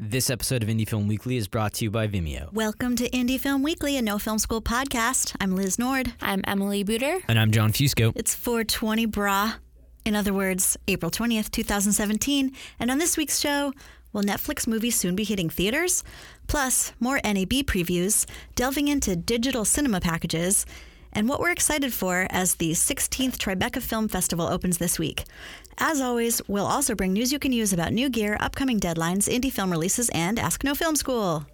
This episode of Indie Film Weekly is brought to you by Vimeo. Welcome to Indie Film Weekly, a No Film School podcast. I'm Liz Nord. I'm Emily Buder. And I'm Jon Fusco. It's 420 bra. In other words, April 20th, 2017. And on this week's show, will Netflix movies soon be hitting theaters? Plus, more NAB previews, delving into digital cinema packages, and what we're excited for as the 16th Tribeca Film Festival opens this week. As always, we'll also bring news you can use about new gear, upcoming deadlines, indie film releases, and Ask No Film School.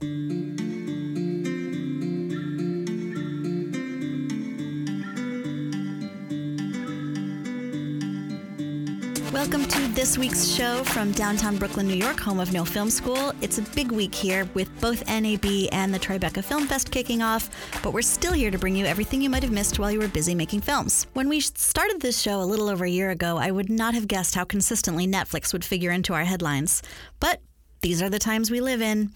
Welcome to this week's show from downtown Brooklyn, New York, home of No Film School. It's a big week here with both NAB and the Tribeca Film Fest kicking off, but we're still here to bring you everything you might have missed while you were busy making films. When we started this show a little over a year ago, I would not have guessed how consistently Netflix would figure into our headlines. But these are the times we live in.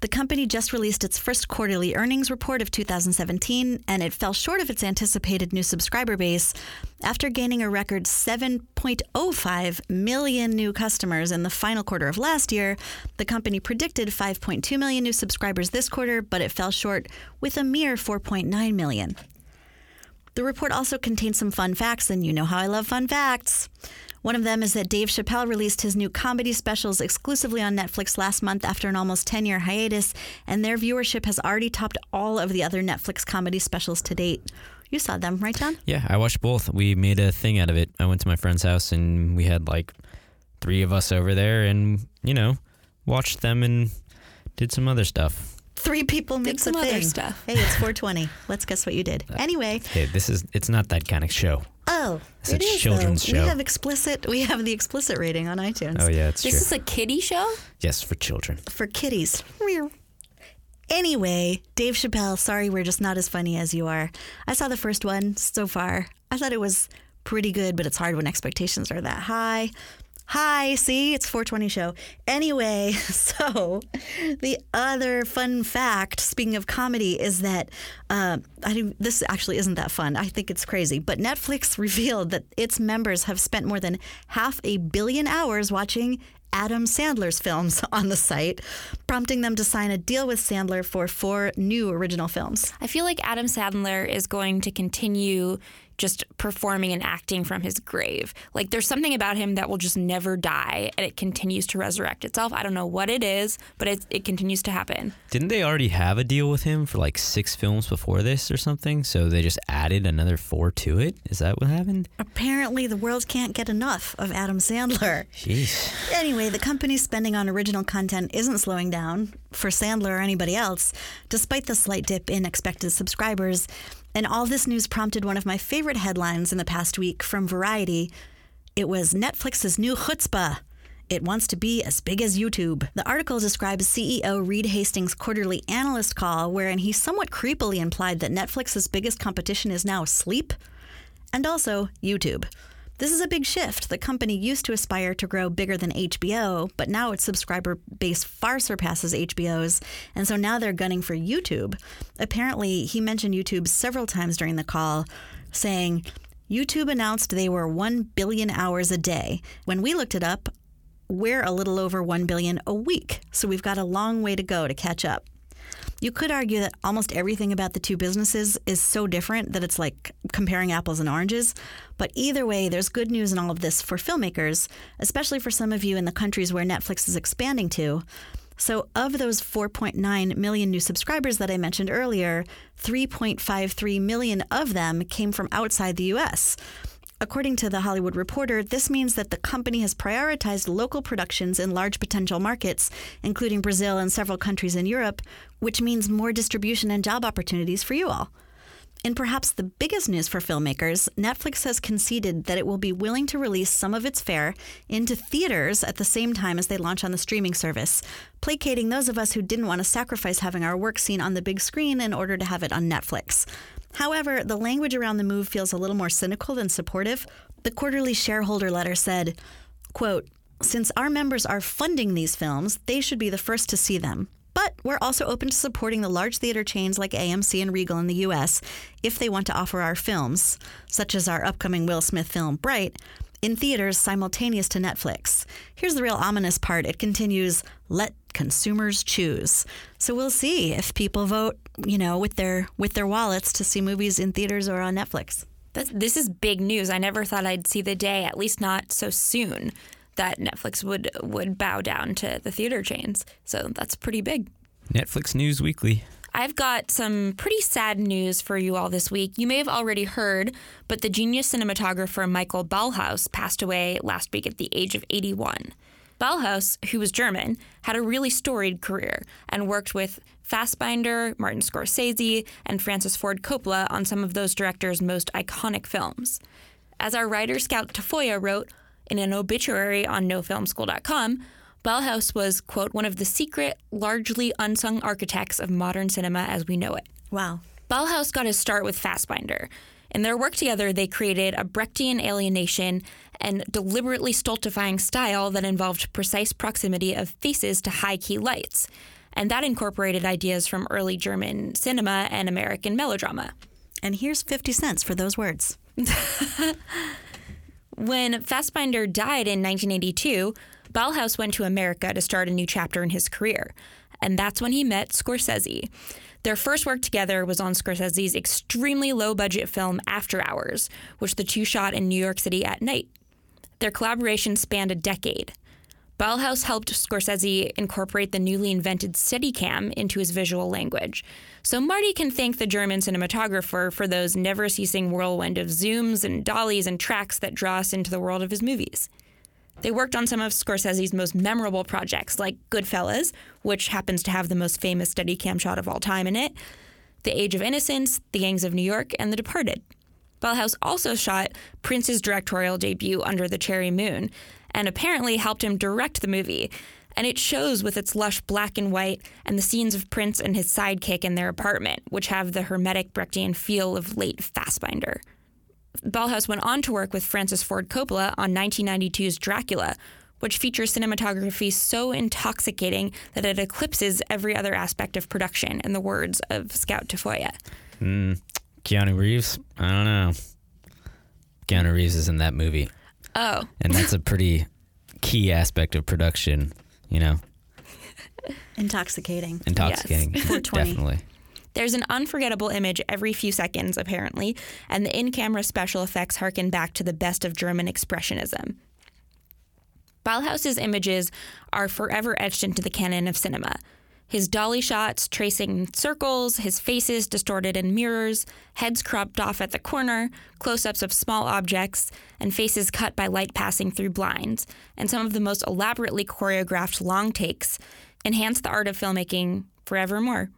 The company just released its first quarterly earnings report of 2017, and it fell short of its anticipated new subscriber base after gaining a record 7.05 million new customers in the final quarter of last year. The company predicted 5.2 million new subscribers this quarter, but it fell short with a mere 4.9 million. The report also contains some fun facts, and you know how I love fun facts. One of them is that Dave Chappelle released his new comedy specials exclusively on Netflix last month after an almost 10 year hiatus, and their viewership has already topped all of the other Netflix comedy specials to date. You saw them, right, Jon? Yeah, I watched both. We made a thing out of it. I went to my friend's house and we had like three of us over there and, you know, watched them and did some other stuff. Three people makes some a other stuff. Hey, it's 420. Let's guess what you did. Uh, anyway, Hey, this is, it's not that kind of show. oh, It's a it is, children's though. show. We have explicit. We have the explicit rating on iTunes. Oh, yeah, it's This true. is a kiddie show? yes, for children. for kitties. Anyway, Dave Chappelle, sorry we're just not as funny as you are. I saw the first one so far. I thought it was pretty good, but it's hard when expectations are that high. Hi, see, it's 420 show. Anyway, so the other fun fact, speaking of comedy, is that uh, I this actually isn't that fun. I think it's crazy. But Netflix revealed that its members have spent more than half a billion hours watching Adam Sandler's films on the site, prompting them to sign a deal with Sandler for four new original films. I feel like Adam Sandler is going to continue just performing and acting from his grave. Like there's something about him that will just never die and it continues to resurrect itself. I don't know what it is, but it, it continues to happen. Didn't they already have a deal with him for like six films before this or something? So they just added another four to it? Is that what happened? Apparently, the world can't get enough of Adam Sandler. Jeez. Anyway, the company's spending on original content isn't slowing down for Sandler or anybody else, despite the slight dip in expected subscribers. And all this news prompted one of my favorite headlines in the past week from Variety. It was Netflix's new chutzpah. It wants to be as big as YouTube. The article describes CEO Reed Hastings' quarterly analyst call, wherein he somewhat creepily implied that Netflix's biggest competition is now sleep and also YouTube. This is a big shift. The company used to aspire to grow bigger than HBO, but now its subscriber base far surpasses HBO's, and so now they're gunning for YouTube. Apparently, he mentioned YouTube several times during the call, saying, YouTube announced they were 1 billion hours a day. When we looked it up, we're a little over 1 billion a week, so we've got a long way to go to catch up. You could argue that almost everything about the two businesses is so different that it's like comparing apples and oranges. But either way, there's good news in all of this for filmmakers, especially for some of you in the countries where Netflix is expanding to. So, of those 4.9 million new subscribers that I mentioned earlier, 3.53 million of them came from outside the US. According to the Hollywood Reporter, this means that the company has prioritized local productions in large potential markets, including Brazil and several countries in Europe, which means more distribution and job opportunities for you all. In perhaps the biggest news for filmmakers, Netflix has conceded that it will be willing to release some of its fare into theaters at the same time as they launch on the streaming service, placating those of us who didn't want to sacrifice having our work seen on the big screen in order to have it on Netflix. However, the language around the move feels a little more cynical than supportive. The quarterly shareholder letter said, quote, since our members are funding these films, they should be the first to see them. But we're also open to supporting the large theater chains like AMC and Regal in the US if they want to offer our films, such as our upcoming Will Smith film Bright, in theaters simultaneous to Netflix. Here's the real ominous part. It continues, let consumers choose. So we'll see if people vote, you know, with their with their wallets to see movies in theaters or on Netflix. That's, this is big news. I never thought I'd see the day, at least not so soon, that Netflix would would bow down to the theater chains. So that's pretty big. Netflix News Weekly. I've got some pretty sad news for you all this week. You may have already heard, but the genius cinematographer Michael Ballhaus passed away last week at the age of 81. Ballhaus, who was German, had a really storied career and worked with Fassbinder, Martin Scorsese, and Francis Ford Coppola on some of those directors' most iconic films. As our writer Scout Tafoya wrote in an obituary on nofilmschool.com, Ballhaus was, quote, one of the secret, largely unsung architects of modern cinema as we know it. Wow. Ballhaus got his start with Fassbinder. In their work together, they created a Brechtian alienation and deliberately stultifying style that involved precise proximity of faces to high key lights. And that incorporated ideas from early German cinema and American melodrama. And here's 50 cents for those words. When Fassbinder died in 1982, Ballhaus went to America to start a new chapter in his career. And that's when he met Scorsese. Their first work together was on Scorsese's extremely low budget film After Hours, which the two shot in New York City at night. Their collaboration spanned a decade. Ballhaus helped Scorsese incorporate the newly invented Steadicam into his visual language. So Marty can thank the German cinematographer for those never ceasing whirlwind of zooms and dollies and tracks that draw us into the world of his movies. They worked on some of Scorsese's most memorable projects, like Goodfellas, which happens to have the most famous Steadicam shot of all time in it, The Age of Innocence, The Gangs of New York, and The Departed. Ballhaus also shot Prince's directorial debut Under the Cherry Moon, and apparently helped him direct the movie. And it shows with its lush black and white and the scenes of Prince and his sidekick in their apartment, which have the hermetic Brechtian feel of late Fassbinder. Ballhaus went on to work with Francis Ford Coppola on 1992's Dracula, which features cinematography so intoxicating that it eclipses every other aspect of production, in the words of Scout Tafoya. Mm, Keanu Reeves? I don't know. Keanu Reeves is in that movie. Oh. And that's a pretty key aspect of production, you know? Intoxicating. Intoxicating. Yes. Definitely. There's an unforgettable image every few seconds, apparently, and the in camera special effects harken back to the best of German Expressionism. Ballhaus's images are forever etched into the canon of cinema. His dolly shots tracing circles, his faces distorted in mirrors, heads cropped off at the corner, close ups of small objects, and faces cut by light passing through blinds, and some of the most elaborately choreographed long takes enhance the art of filmmaking forevermore.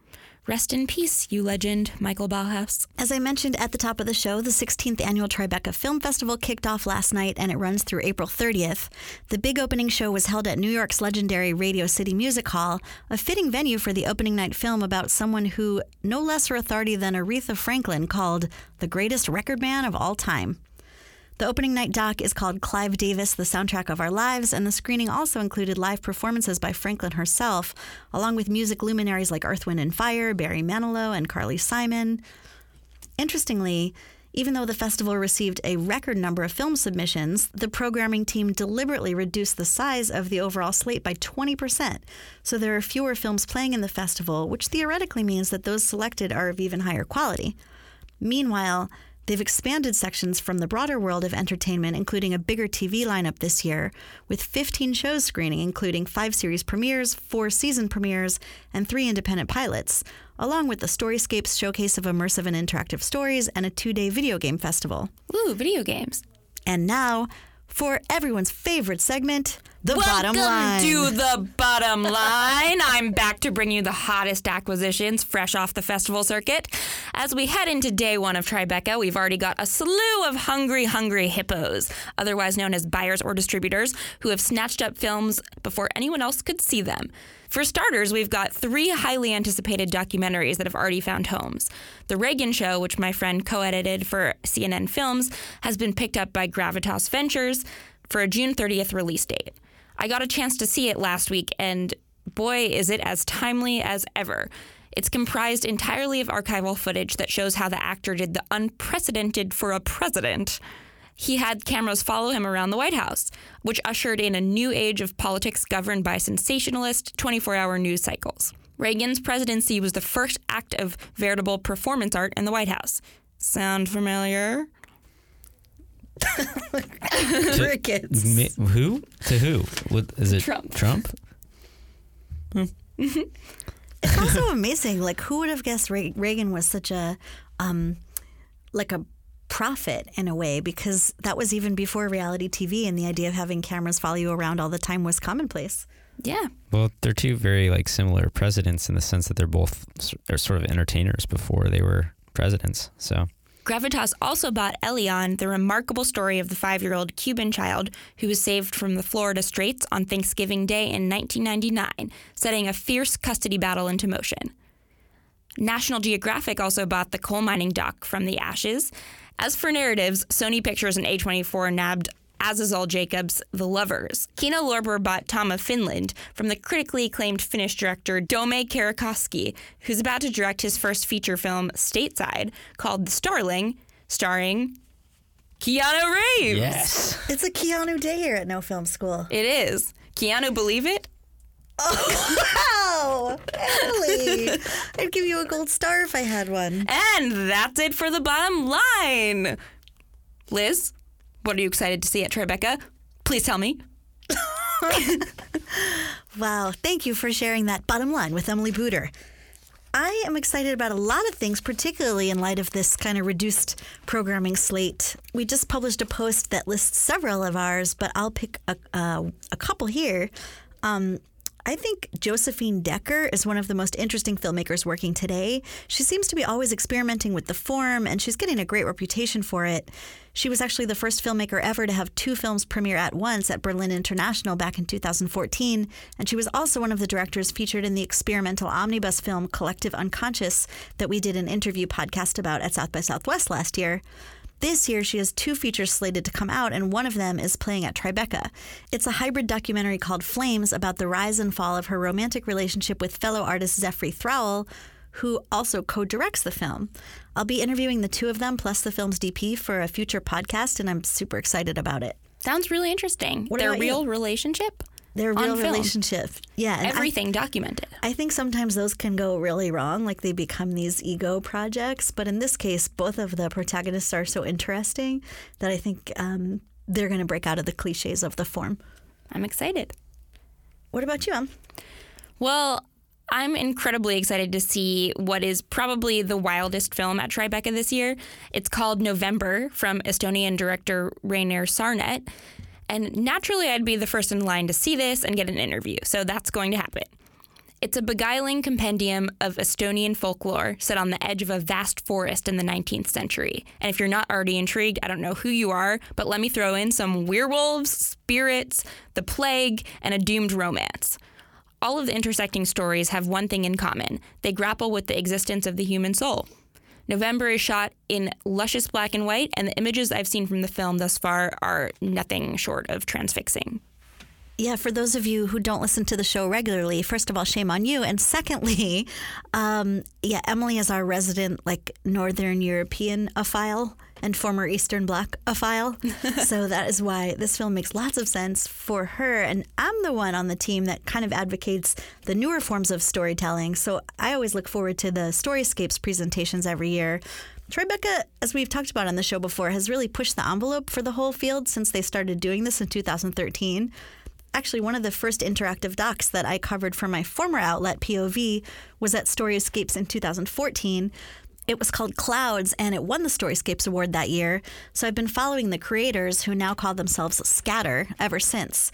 Rest in peace, you legend, Michael Ballhaus. As I mentioned at the top of the show, the 16th annual Tribeca Film Festival kicked off last night and it runs through April 30th. The big opening show was held at New York's legendary Radio City Music Hall, a fitting venue for the opening night film about someone who no lesser authority than Aretha Franklin called the greatest record man of all time. The opening night doc is called Clive Davis, the soundtrack of our lives, and the screening also included live performances by Franklin herself, along with music luminaries like Earth, Wind, and Fire, Barry Manilow, and Carly Simon. Interestingly, even though the festival received a record number of film submissions, the programming team deliberately reduced the size of the overall slate by 20%. So there are fewer films playing in the festival, which theoretically means that those selected are of even higher quality. Meanwhile, They've expanded sections from the broader world of entertainment, including a bigger TV lineup this year, with 15 shows screening, including five series premieres, four season premieres, and three independent pilots, along with the Storyscapes showcase of immersive and interactive stories and a two day video game festival. Ooh, video games. And now, for everyone's favorite segment, the Welcome bottom line. to the bottom line. I'm back to bring you the hottest acquisitions fresh off the festival circuit. As we head into day one of Tribeca, we've already got a slew of hungry, hungry hippos, otherwise known as buyers or distributors, who have snatched up films before anyone else could see them. For starters, we've got three highly anticipated documentaries that have already found homes. The Reagan Show, which my friend co edited for CNN Films, has been picked up by Gravitas Ventures for a June 30th release date. I got a chance to see it last week, and boy, is it as timely as ever. It's comprised entirely of archival footage that shows how the actor did the unprecedented for a president. he had cameras follow him around the White House, which ushered in a new age of politics governed by sensationalist 24 hour news cycles. Reagan's presidency was the first act of veritable performance art in the White House. Sound familiar? Crickets. Me, who to who? What is it? Trump. Trump. It's also amazing. Like, who would have guessed Re- Reagan was such a, um, like a prophet in a way? Because that was even before reality TV, and the idea of having cameras follow you around all the time was commonplace. Yeah. Well, they're two very like similar presidents in the sense that they're both they're sort of entertainers before they were presidents. So Gravitas also bought Elian, the remarkable story of the five year old Cuban child who was saved from the Florida Straits on Thanksgiving Day in 1999, setting a fierce custody battle into motion. National Geographic also bought the coal mining doc from the ashes. As for narratives, Sony Pictures and A24 nabbed Azazel Jacobs' The Lovers. Kino Lorber bought Tom of Finland from the critically acclaimed Finnish director Dome Karukoski, who's about to direct his first feature film, Stateside, called The Starling, starring Keanu Reeves. Yes. It's a Keanu Day here at No Film School. It is. Keanu, believe it? Oh, wow, Emily! I'd give you a gold star if I had one. And that's it for the bottom line. Liz, what are you excited to see at Tribeca? Please tell me. Wow, thank you for sharing that bottom line with Emily Buder. I am excited about a lot of things, particularly in light of this kind of reduced programming slate. We just published a post that lists several of ours, but I'll pick a, uh, a couple here. Um, I think Josephine Decker is one of the most interesting filmmakers working today. She seems to be always experimenting with the form, and she's getting a great reputation for it. She was actually the first filmmaker ever to have two films premiere at once at Berlin International back in 2014, and she was also one of the directors featured in the experimental omnibus film Collective Unconscious that we did an interview podcast about at South by Southwest last year. This year, she has two features slated to come out, and one of them is playing at Tribeca. It's a hybrid documentary called Flames about the rise and fall of her romantic relationship with fellow artist Zefrey Throwell, who also co directs the film. I'll be interviewing the two of them plus the film's DP for a future podcast, and I'm super excited about it. Sounds really interesting. What Their about you? real relationship? Their real film. relationship. Yeah. and I- Everything documented. I think sometimes those can go really wrong, like they become these ego projects. But in this case, both of the protagonists are so interesting that I think um, they're going to break out of the cliches of the form. I'm excited. What about you, Em? Well, I'm incredibly excited to see what is probably the wildest film at Tribeca this year. It's called November from Estonian director Rainer Sarnet. And naturally, I'd be the first in line to see this and get an interview, so that's going to happen. It's a beguiling compendium of Estonian folklore set on the edge of a vast forest in the 19th century. And if you're not already intrigued, I don't know who you are, but let me throw in some werewolves, spirits, the plague, and a doomed romance. All of the intersecting stories have one thing in common they grapple with the existence of the human soul. November is shot in luscious black and white, and the images I've seen from the film thus far are nothing short of transfixing. Yeah, for those of you who don't listen to the show regularly, first of all, shame on you. And secondly, um, yeah, Emily is our resident, like, Northern European aphile and former Eastern Bloc aphile. so that is why this film makes lots of sense for her. And I'm the one on the team that kind of advocates the newer forms of storytelling. So I always look forward to the Storyscapes presentations every year. Tribeca, as we've talked about on the show before, has really pushed the envelope for the whole field since they started doing this in 2013 actually one of the first interactive docs that I covered for my former outlet, POV, was at Storyscapes in 2014. It was called Clouds, and it won the Storyscapes Award that year. So I've been following the creators, who now call themselves Scatter, ever since.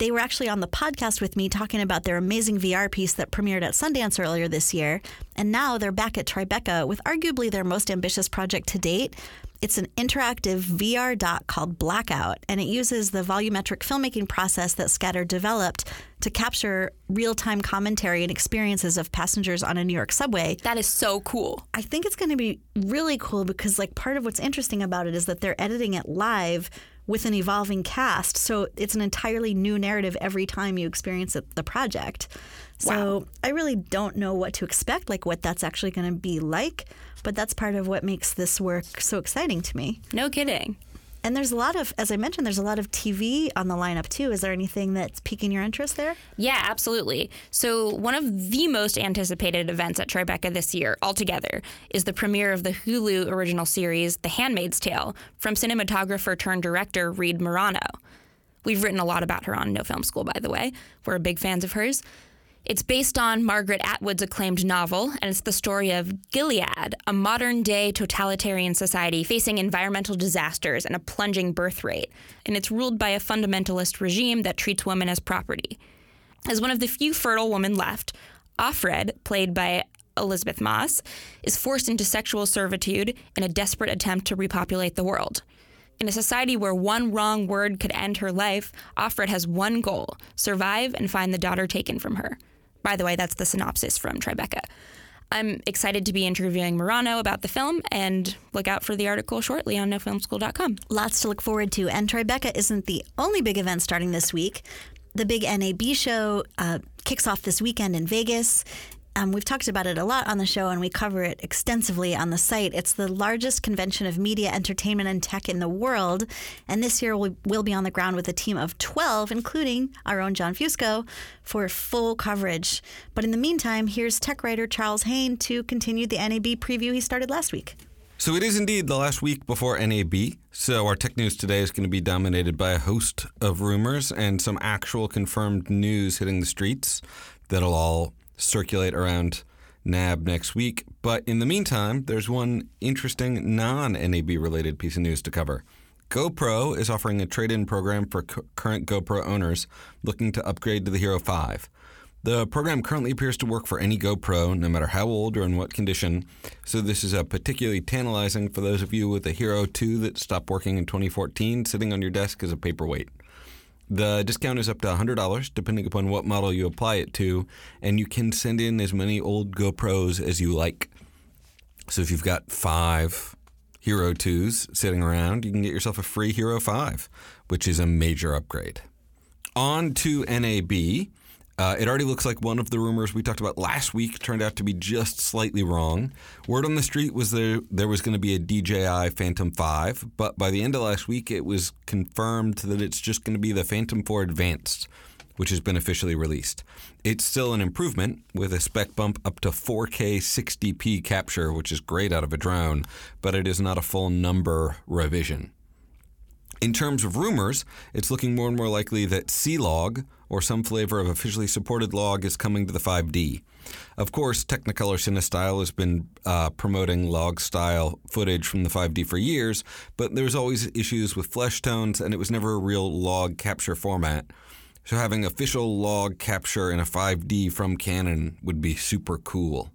They were actually on the podcast with me talking about their amazing VR piece that premiered at Sundance earlier this year. And now they're back at Tribeca with arguably their most ambitious project to date. It's an interactive VR doc called Blackout, and it uses the volumetric filmmaking process that Scatter developed to capture real time commentary and experiences of passengers on a New York subway. That is so cool. I think it's going to be really cool because, like, part of what's interesting about it is that they're editing it live with an evolving cast. So it's an entirely new narrative every time you experience the project. So I really don't know what to expect, like what that's actually going to be like. But that's part of what makes this work so exciting to me. No kidding. And there's a lot of, as I mentioned, there's a lot of TV on the lineup too. Is there anything that's piquing your interest there? Yeah, absolutely. So, one of the most anticipated events at Tribeca this year, altogether, is the premiere of the Hulu original series, The Handmaid's Tale, from cinematographer turned director Reed Morano. We've written a lot about her on No Film School, by the way. We're big fans of hers. It's based on Margaret Atwood's acclaimed novel, and it's the story of Gilead, a modern day totalitarian society facing environmental disasters and a plunging birth rate. And it's ruled by a fundamentalist regime that treats women as property. As one of the few fertile women left, Offred, played by Elisabeth Moss, is forced into sexual servitude in a desperate attempt to repopulate the world. In a society where one wrong word could end her life, Offred has one goal survive and find the daughter taken from her. By the way, that's the synopsis from Tribeca. I'm excited to be interviewing Morano about the film and look out for the article shortly on nofilmschool.com. Lots to look forward to. And Tribeca isn't the only big event starting this week. The big NAB show uh, kicks off this weekend in Vegas. Um, we've talked about it a lot on the show and we cover it extensively on the site. It's the largest convention of media, entertainment, and tech in the world. And this year we'll, we'll be on the ground with a team of 12, including our own Jon Fusco, for full coverage. But in the meantime, here's tech writer Charles Haine to continue the NAB preview he started last week. So it is indeed the last week before NAB. So our tech news today is going to be dominated by a host of rumors and some actual confirmed news hitting the streets that'll all circulate around NAB next week. But in the meantime, there's one interesting non NAB related piece of news to cover. GoPro is offering a trade in program for c- current GoPro owners looking to upgrade to the Hero 5. The program currently appears to work for any GoPro, no matter how old or in what condition, so this is a particularly tantalizing for those of you with a Hero 2 that stopped working in 2014 sitting on your desk as a paperweight. The discount is up to $100 depending upon what model you apply it to, and you can send in as many old GoPros as you like. So if you've got five Hero 2s sitting around, you can get yourself a free Hero 5, which is a major upgrade. On to NAB. Uh, it already looks like one of the rumors we talked about last week turned out to be just slightly wrong. Word on the street was there there was going to be a DJI Phantom 5, but by the end of last week, it was confirmed that it's just going to be the Phantom 4 Advanced, which has been officially released. It's still an improvement with a spec bump up to 4K 60p capture, which is great out of a drone, but it is not a full number revision. In terms of rumors, it's looking more and more likely that C-Log, or some flavor of officially supported log, is coming to the 5D. Of course, Technicolor CineStyle has been uh, promoting log style footage from the 5D for years, but there's always issues with flesh tones, and it was never a real log capture format. So having official log capture in a 5D from Canon would be super cool.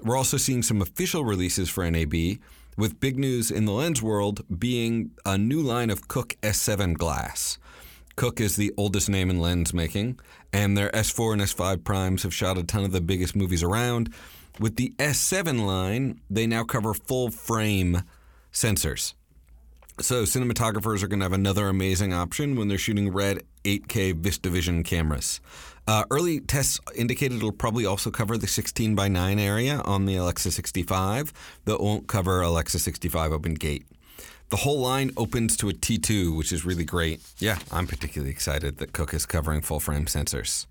We're also seeing some official releases for NAB, with big news in the lens world being a new line of Cooke S7 glass. Cooke is the oldest name in lens making, and their S4 and S5 primes have shot a ton of the biggest movies around. With the S7 line, they now cover full frame sensors. So cinematographers are going to have another amazing option when they're shooting red 8K VistaVision cameras. Uh, early tests indicated it'll probably also cover the 16 by 9 area on the Alexa 65, that won't cover Alexa 65 Open Gate. The whole line opens to a T2, which is really great. Yeah, I'm particularly excited that Cooke is covering full frame sensors.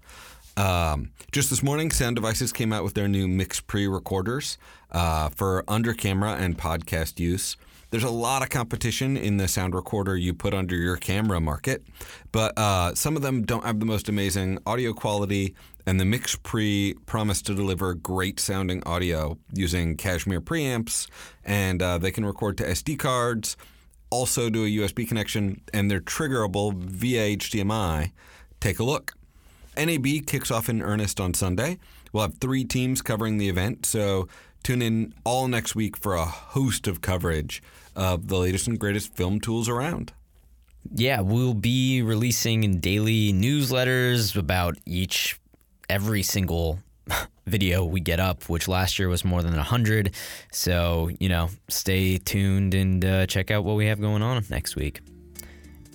Um, just this morning, Sound Devices came out with their new Mix Pre recorders uh, for under camera and podcast use. There's a lot of competition in the sound recorder you put under your camera market, but uh, some of them don't have the most amazing audio quality. And the Mix Pre promised to deliver great sounding audio using Kashmir preamps, and uh, they can record to SD cards, also do a USB connection, and they're triggerable via HDMI. Take a look. NAB kicks off in earnest on Sunday. We'll have three teams covering the event, so tune in all next week for a host of coverage of the latest and greatest film tools around. Yeah, we'll be releasing daily newsletters about each, every single video we get up, which last year was more than 100. So, you know, stay tuned and uh, check out what we have going on next week.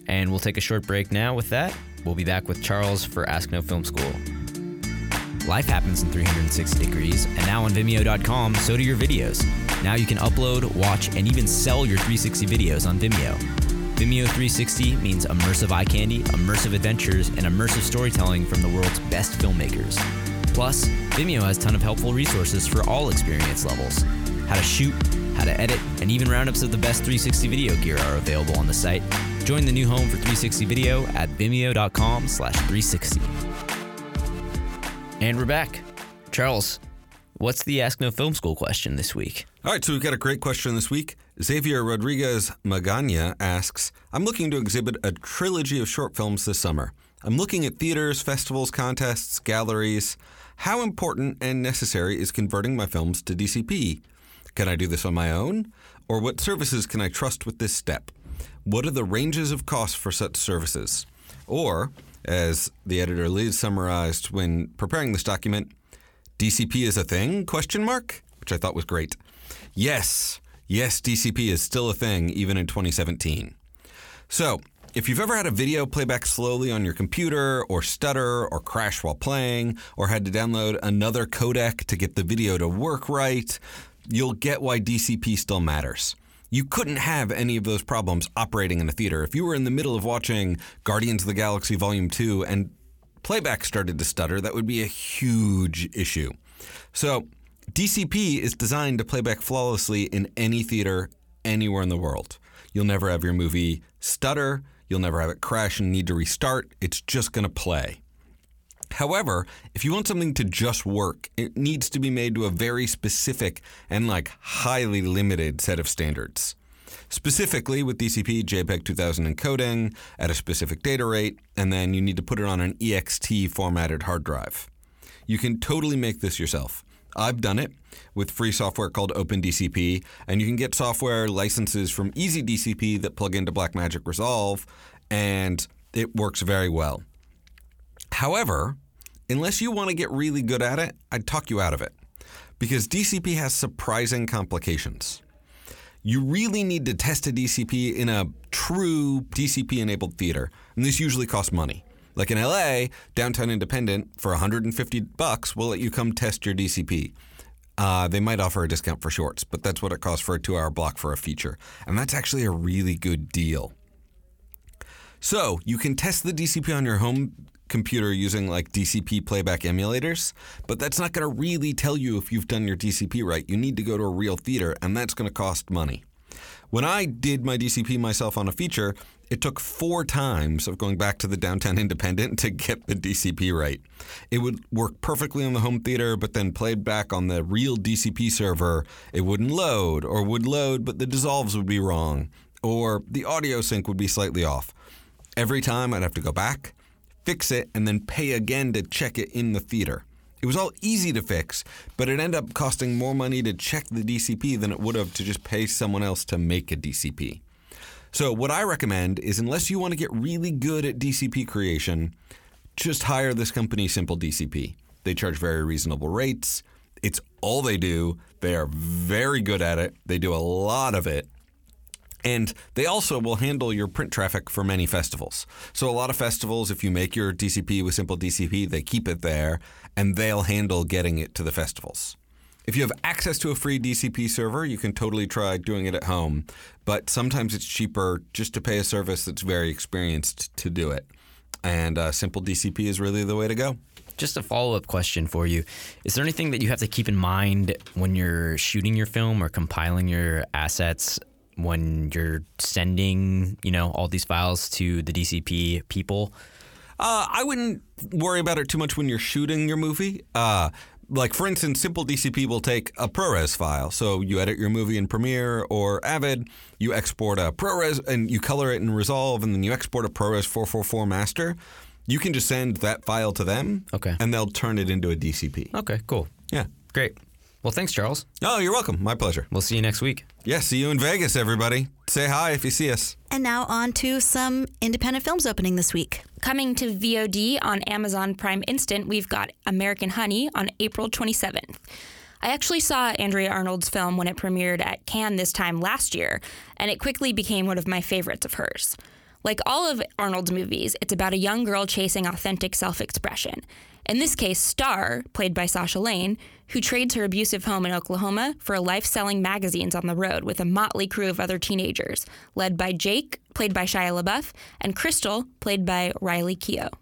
And we'll take a short break now with that. We'll be back with Charles for Ask No Film School. Life happens in 360 degrees, and now on Vimeo.com, so do your videos. Now you can upload, watch, and even sell your 360 videos on Vimeo. Vimeo 360 means immersive eye candy, immersive adventures, and immersive storytelling from the world's best filmmakers. Plus, Vimeo has a ton of helpful resources for all experience levels. How to shoot, how to edit, and even roundups of the best 360 video gear are available on the site. Join the new home for 360 video at vimeo.com slash 360. And we're back. Charles, what's the Ask No Film School question this week? All right, so we've got a great question this week. Xavier Rodriguez Magana asks I'm looking to exhibit a trilogy of short films this summer. I'm looking at theaters, festivals, contests, galleries. How important and necessary is converting my films to DCP? Can I do this on my own? Or what services can I trust with this step? What are the ranges of costs for such services? Or, as the editor Liz summarized when preparing this document, DCP is a thing? Question mark, which I thought was great. Yes, yes, DCP is still a thing even in 2017. So, if you've ever had a video playback slowly on your computer, or stutter, or crash while playing, or had to download another codec to get the video to work right, you'll get why DCP still matters. You couldn't have any of those problems operating in a theater. If you were in the middle of watching Guardians of the Galaxy Volume 2 and playback started to stutter, that would be a huge issue. So, DCP is designed to playback flawlessly in any theater anywhere in the world. You'll never have your movie stutter, you'll never have it crash and need to restart. It's just going to play. However, if you want something to just work, it needs to be made to a very specific and like highly limited set of standards. Specifically with DCP JPEG 2000 encoding at a specific data rate, and then you need to put it on an EXT formatted hard drive. You can totally make this yourself. I've done it with free software called OpenDCP, and you can get software licenses from EasyDCP that plug into Blackmagic Resolve, and it works very well. However, unless you want to get really good at it, I'd talk you out of it because DCP has surprising complications. You really need to test a DCP in a true DCP enabled theater, and this usually costs money. Like in LA, Downtown Independent for 150 bucks will let you come test your DCP. Uh, they might offer a discount for shorts, but that's what it costs for a two hour block for a feature. And that's actually a really good deal. So you can test the DCP on your home computer using like DCP playback emulators, but that's not going to really tell you if you've done your DCP right. You need to go to a real theater, and that's going to cost money. When I did my DCP myself on a feature, it took four times of going back to the downtown independent to get the DCP right. It would work perfectly on the home theater, but then played back on the real DCP server, it wouldn't load, or would load, but the dissolves would be wrong, or the audio sync would be slightly off. Every time I'd have to go back, fix it, and then pay again to check it in the theater. It was all easy to fix, but it ended up costing more money to check the DCP than it would have to just pay someone else to make a DCP. So, what I recommend is unless you want to get really good at DCP creation, just hire this company, Simple DCP. They charge very reasonable rates. It's all they do. They are very good at it. They do a lot of it. And they also will handle your print traffic for many festivals. So, a lot of festivals, if you make your DCP with Simple DCP, they keep it there and they'll handle getting it to the festivals. If you have access to a free DCP server, you can totally try doing it at home. But sometimes it's cheaper just to pay a service that's very experienced to do it. And uh, Simple DCP is really the way to go. Just a follow up question for you. Is there anything that you have to keep in mind when you're shooting your film or compiling your assets when you're sending, you know, all these files to the DCP people? Uh, I wouldn't worry about it too much when you're shooting your movie. Uh, like for instance, Simple DCP will take a ProRes file. So you edit your movie in Premiere or Avid, you export a ProRes and you color it in Resolve, and then you export a ProRes 444 master. You can just send that file to them, Okay. and they'll turn it into a DCP. Okay, cool. Yeah. Great. Well, thanks, Charles. Oh, you're welcome. My pleasure. We'll see you next week. Yeah, see you in Vegas, everybody. Say hi if you see us. And now on to some independent films opening this week. Coming to VOD on Amazon Prime Instant, we've got American Honey on April 27th. I actually saw Andrea Arnold's film when it premiered at Cannes this time last year, and it quickly became one of my favorites of hers. Like all of Arnold's movies, it's about a young girl chasing authentic self expression. In this case, Star, played by Sasha Lane, who trades her abusive home in Oklahoma for a life selling magazines on the road with a motley crew of other teenagers, led by Jake, played by Shia LaBeouf, and Crystal, played by Riley Keough.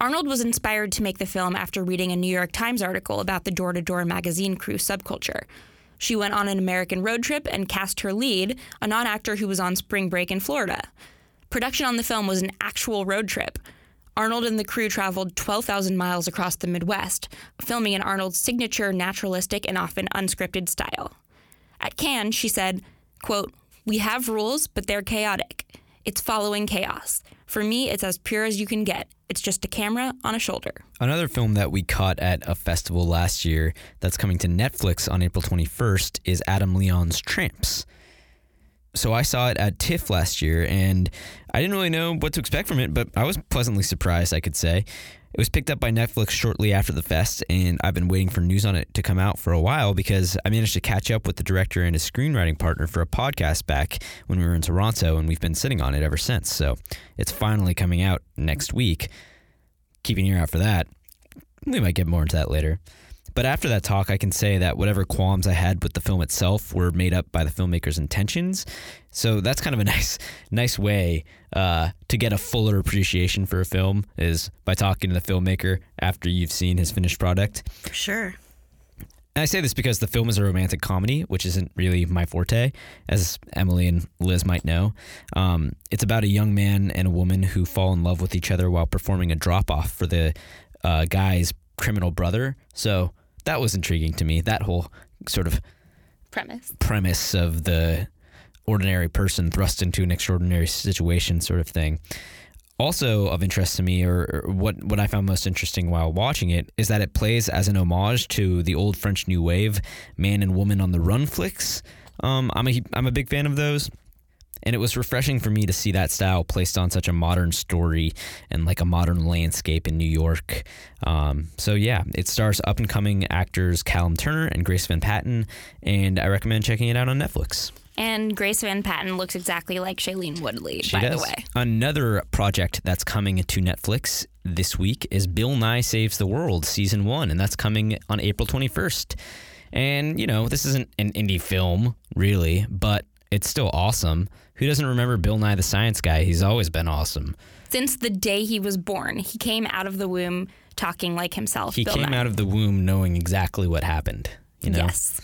Arnold was inspired to make the film after reading a New York Times article about the door to door magazine crew subculture. She went on an American road trip and cast her lead, a non actor who was on spring break in Florida. Production on the film was an actual road trip. Arnold and the crew traveled 12,000 miles across the Midwest, filming in Arnold's signature naturalistic and often unscripted style. At Cannes, she said, quote, We have rules, but they're chaotic. It's following chaos. For me, it's as pure as you can get. It's just a camera on a shoulder. Another film that we caught at a festival last year that's coming to Netflix on April 21st is Adam Leon's Tramps. So I saw it at TIFF last year and I didn't really know what to expect from it, but I was pleasantly surprised, I could say. It was picked up by Netflix shortly after the fest, and I've been waiting for news on it to come out for a while because I managed to catch up with the director and his screenwriting partner for a podcast back when we were in Toronto, and we've been sitting on it ever since. So it's finally coming out next week. Keep an ear out for that. We might get more into that later. But after that talk, I can say that whatever qualms I had with the film itself were made up by the filmmaker's intentions. So that's kind of a nice, nice way uh, to get a fuller appreciation for a film is by talking to the filmmaker after you've seen his finished product. Sure. And I say this because the film is a romantic comedy, which isn't really my forte, as Emily and Liz might know. Um, it's about a young man and a woman who fall in love with each other while performing a drop off for the uh, guy's criminal brother. So that was intriguing to me. That whole sort of Premise. premise of the ordinary person thrust into an extraordinary situation sort of thing. Also of interest to me, or, or what what I found most interesting while watching it, is that it plays as an homage to the old French New Wave man and woman on the run flicks. Um, I'm a I'm a big fan of those. And it was refreshing for me to see that style placed on such a modern story and like a modern landscape in New York. Um, so, yeah, it stars up and coming actors Callum Turner and Grace Van Patten, and I recommend checking it out on Netflix. And Grace Van Patten looks exactly like Shailene Woodley, She by does. the way. Another project that's coming to Netflix this week is Bill Nye Saves the World season one, and that's coming on April 21st. And, you know, this isn't an indie film, really, but it's still awesome. Who doesn't remember Bill Nye the Science Guy? He's always been awesome. Since the day he was born, he came out of the womb talking like himself. He Bill came Nye. out of the womb knowing exactly what happened. You know? Yes.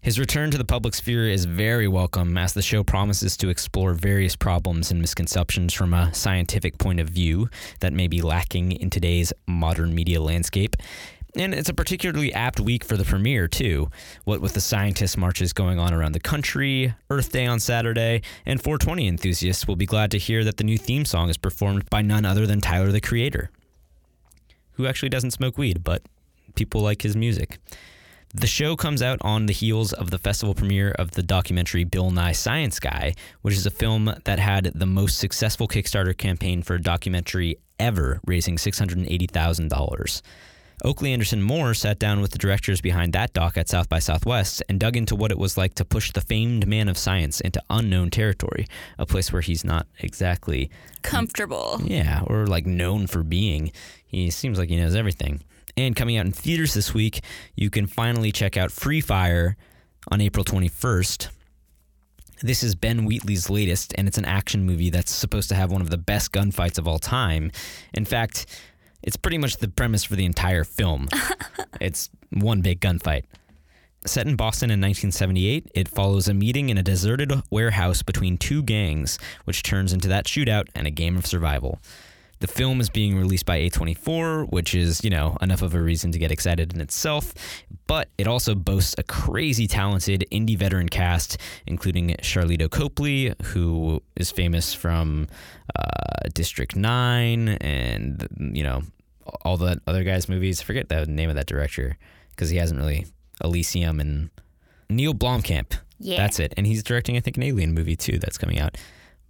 His return to the public sphere is very welcome as the show promises to explore various problems and misconceptions from a scientific point of view that may be lacking in today's modern media landscape. And it's a particularly apt week for the premiere, too. What with the scientist marches going on around the country, Earth Day on Saturday, and 420 enthusiasts will be glad to hear that the new theme song is performed by none other than Tyler the Creator, who actually doesn't smoke weed, but people like his music. The show comes out on the heels of the festival premiere of the documentary Bill Nye Science Guy, which is a film that had the most successful Kickstarter campaign for a documentary ever, raising $680,000. Oakley Anderson Moore sat down with the directors behind that doc at South by Southwest and dug into what it was like to push the famed man of science into unknown territory, a place where he's not exactly Comfortable. yeah, or like known for being. He seems like he knows everything. And coming out in theaters this week, you can finally check out Free Fire on April 21st. This is Ben Wheatley's latest, and it's an action movie that's supposed to have one of the best gunfights of all time. In fact, it's pretty much the premise for the entire film. it's one big gunfight. Set in Boston in 1978, it follows a meeting in a deserted warehouse between two gangs, which turns into that shootout and a game of survival. The film is being released by A24, which is, you know, enough of a reason to get excited in itself, but it also boasts a crazy talented indie veteran cast, including Sharlto Copley, who is famous from uh, District 9 and, you know, all the other guys' movies. I forget the name of that director because he hasn't really. Elysium and Neill Blomkamp. Yeah. That's it. And he's directing, I think, an Alien movie too that's coming out.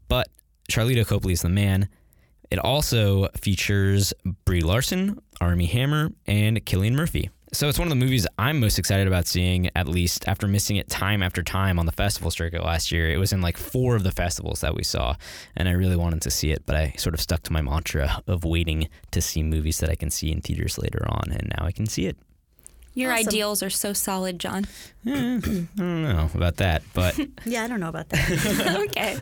But Sharlto Copley is the man. It also features Brie Larson, Armie Hammer, and Cillian Murphy. So it's one of the movies I'm most excited about seeing, at least after missing it time after time on the festival circuit last year. It was in like four of the festivals that we saw, and I really wanted to see it, but I sort of stuck to my mantra of waiting to see movies that I can see in theaters later on, and now I can see it. Your Awesome. ideals are so solid, Jon. I don't know about that, but Yeah, I don't know about that. okay.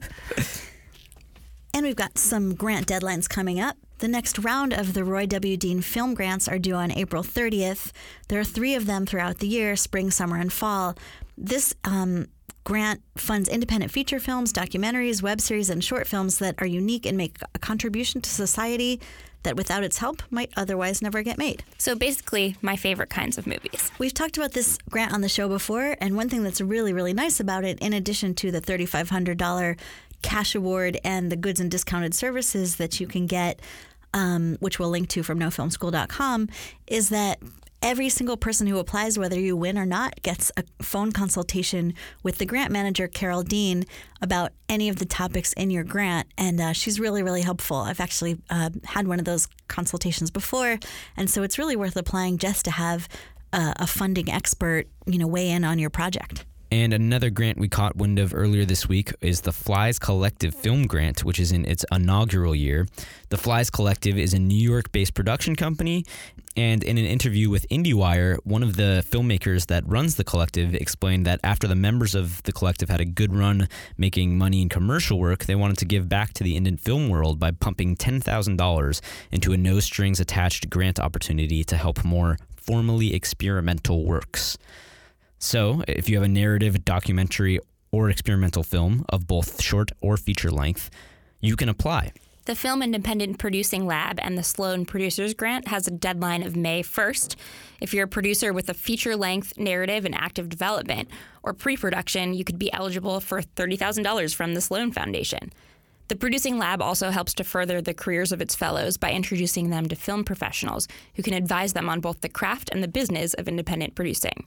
And we've got some grant deadlines coming up. The next round of the Roy W. Dean film grants are due on April 30th. There are three of them throughout the year spring, summer, and fall. This um, grant funds independent feature films, documentaries, web series, and short films that are unique and make a contribution to society that without its help might otherwise never get made. So basically, my favorite kinds of movies. We've talked about this grant on the show before, and one thing that's really, really nice about it, in addition to the $3,500 cash award and the goods and discounted services that you can get, um, which we'll link to from nofilmschool.com, is that every single person who applies, whether you win or not, gets a phone consultation with the grant manager, Carole Dean, about any of the topics in your grant. And uh, she's really, really helpful. I've actually uh, had one of those consultations before. And so it's really worth applying just to have uh, a funding expert, you know, weigh in on your project. And another grant we caught wind of earlier this week is the Flies Collective Film Grant, which is in its inaugural year. The Flies Collective is a New York based production company. And in an interview with IndieWire, one of the filmmakers that runs the collective explained that after the members of the collective had a good run making money in commercial work, they wanted to give back to the indie film world by pumping $10,000 into a no strings attached grant opportunity to help more formally experimental works. So, if you have a narrative, documentary, or experimental film of both short or feature length, you can apply. The Film Independent Producing Lab and the Sloan Producers Grant has a deadline of May 1st. If you're a producer with a feature length narrative in active development or pre production, you could be eligible for $30,000 from the Sloan Foundation. The Producing Lab also helps to further the careers of its fellows by introducing them to film professionals who can advise them on both the craft and the business of independent producing.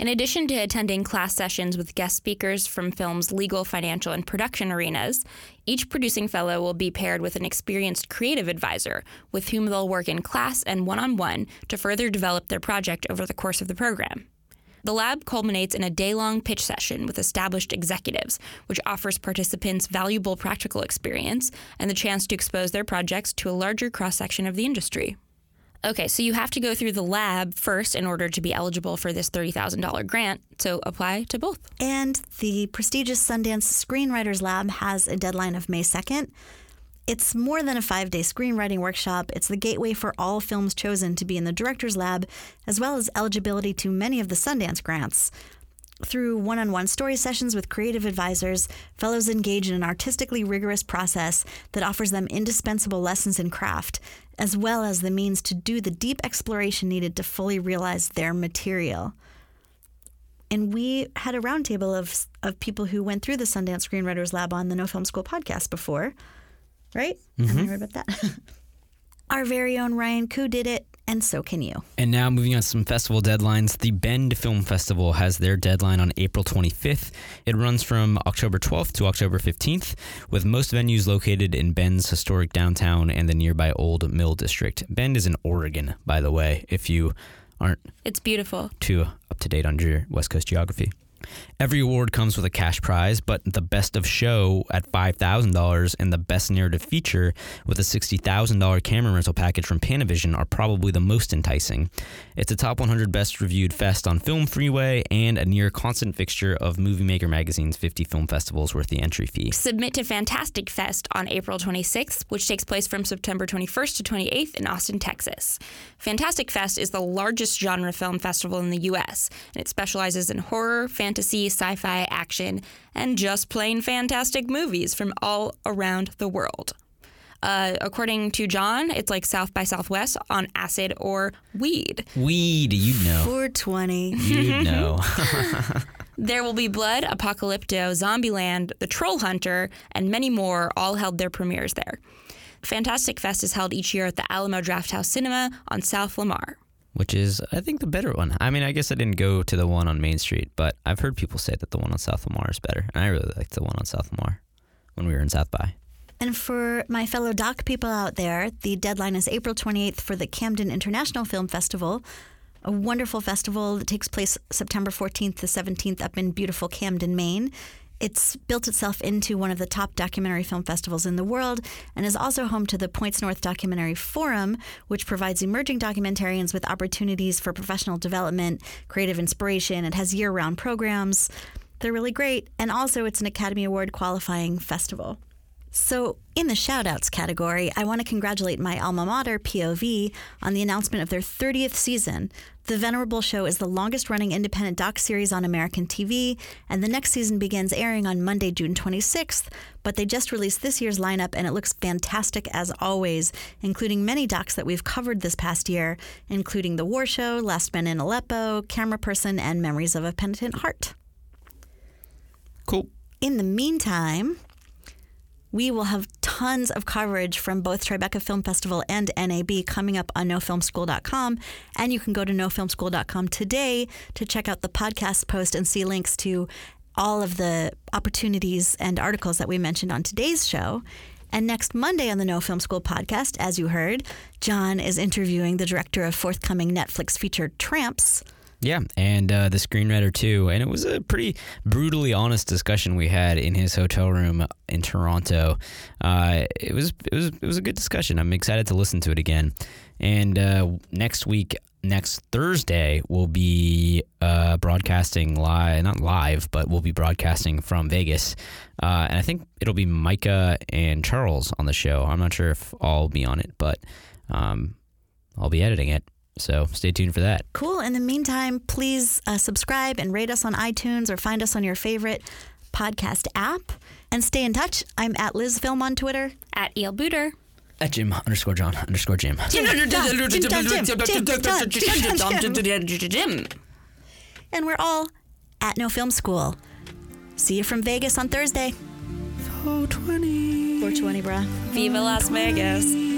In addition to attending class sessions with guest speakers from film's legal, financial, and production arenas, each producing fellow will be paired with an experienced creative advisor with whom they'll work in class and one on one to further develop their project over the course of the program. The lab culminates in a day long pitch session with established executives, which offers participants valuable practical experience and the chance to expose their projects to a larger cross section of the industry. Okay, so you have to go through the lab first in order to be eligible for this $30,000 grant, so apply to both. And the prestigious Sundance Screenwriters Lab has a deadline of May 2nd. It's more than a five day screenwriting workshop. It's the gateway for all films chosen to be in the Director's Lab, as well as eligibility to many of the Sundance grants. Through one on one story sessions with creative advisors, fellows engage in an artistically rigorous process that offers them indispensable lessons in craft, as well as the means to do the deep exploration needed to fully realize their material and we had a roundtable of of people who went through the Sundance Screenwriters Lab on the No Film School podcast before, right? Haven't you mm-hmm. heard about that? Our very own Ryan Koo did it, and so can you. And now moving on to some festival deadlines. The Bend Film Festival has their deadline on April 25th. It runs from October 12th to October 15th, with most venues located in Bend's historic downtown and the nearby Old Mill District. Bend is in Oregon, by the way, if you aren't It's beautiful. too up to date on your West Coast geography. Every award comes with a cash prize, but the best of show at $5,000 and the best narrative feature with a $60,000 camera rental package from Panavision are probably the most enticing. It's a top 100 best reviewed fest on FilmFreeway and a near constant fixture of MovieMaker Magazine's 50 film festivals worth the entry fee. Submit to Fantastic Fest on April 26th, which takes place from September 21st to 28th in Austin, Texas. Fantastic Fest is the largest genre film festival in the U.S., and it specializes in horror, fantasy, sci fi, action, and just plain fantastic movies from all around the world. Uh, according to Jon, it's like South by Southwest on acid or weed. Weed, you know. 420. You know. There Will Be Blood, Apocalypto, Zombieland, The Troll Hunter, and many more all held their premieres there. Fantastic Fest is held each year at the Alamo Drafthouse Cinema on South Lamar. Which is, I think, the better one. I mean, I guess I didn't go to the one on Main Street, but I've heard people say that the one on South Lamar is better. And I really liked the one on South Lamar when we were in South by. And for my fellow doc people out there, the deadline is April 28th for the Camden International Film Festival, a wonderful festival that takes place September 14th to 17th up in beautiful Camden, Maine. It's built itself into one of the top documentary film festivals in the world and is also home to the Points North Documentary Forum, which provides emerging documentarians with opportunities for professional development, creative inspiration. It has year round programs. They're really great. And also, it's an Academy Award qualifying festival. So, in the shoutouts category, I want to congratulate my alma mater, POV, on the announcement of their 30th season. The Venerable Show is the longest running independent doc series on American TV, and the next season begins airing on Monday, June 26th. But they just released this year's lineup, and it looks fantastic as always, including many docs that we've covered this past year, including The War Show, Last Men in Aleppo, Cameraperson, and Memories of a Penitent Heart. Cool. In the meantime, we will have tons of coverage from both Tribeca Film Festival and NAB coming up on nofilmschool.com. And you can go to nofilmschool.com today to check out the podcast post and see links to all of the opportunities and articles that we mentioned on today's show. And next Monday on the No Film School podcast, as you heard, Jon is interviewing the director of forthcoming Netflix feature Tramps. Yeah, and uh, the screenwriter too. And it was a pretty brutally honest discussion we had in his hotel room in Toronto. Uh, it was it was it was a good discussion. I'm excited to listen to it again. And uh, next week, next Thursday, we'll be uh, broadcasting live, not live, but we'll be broadcasting from Vegas. Uh, and I think it'll be Micah and Charles on the show. I'm not sure if I'll be on it, but um, I'll be editing it. So stay tuned for that. Cool. In the meantime, please uh, subscribe and rate us on iTunes or find us on your favorite podcast app and stay in touch. I'm at Liz Film on Twitter. At Eel Booter. At Jim underscore John underscore Jim. And we're all at No Film School. See you from Vegas on Thursday. 420. 420, bruh. Viva Las Vegas.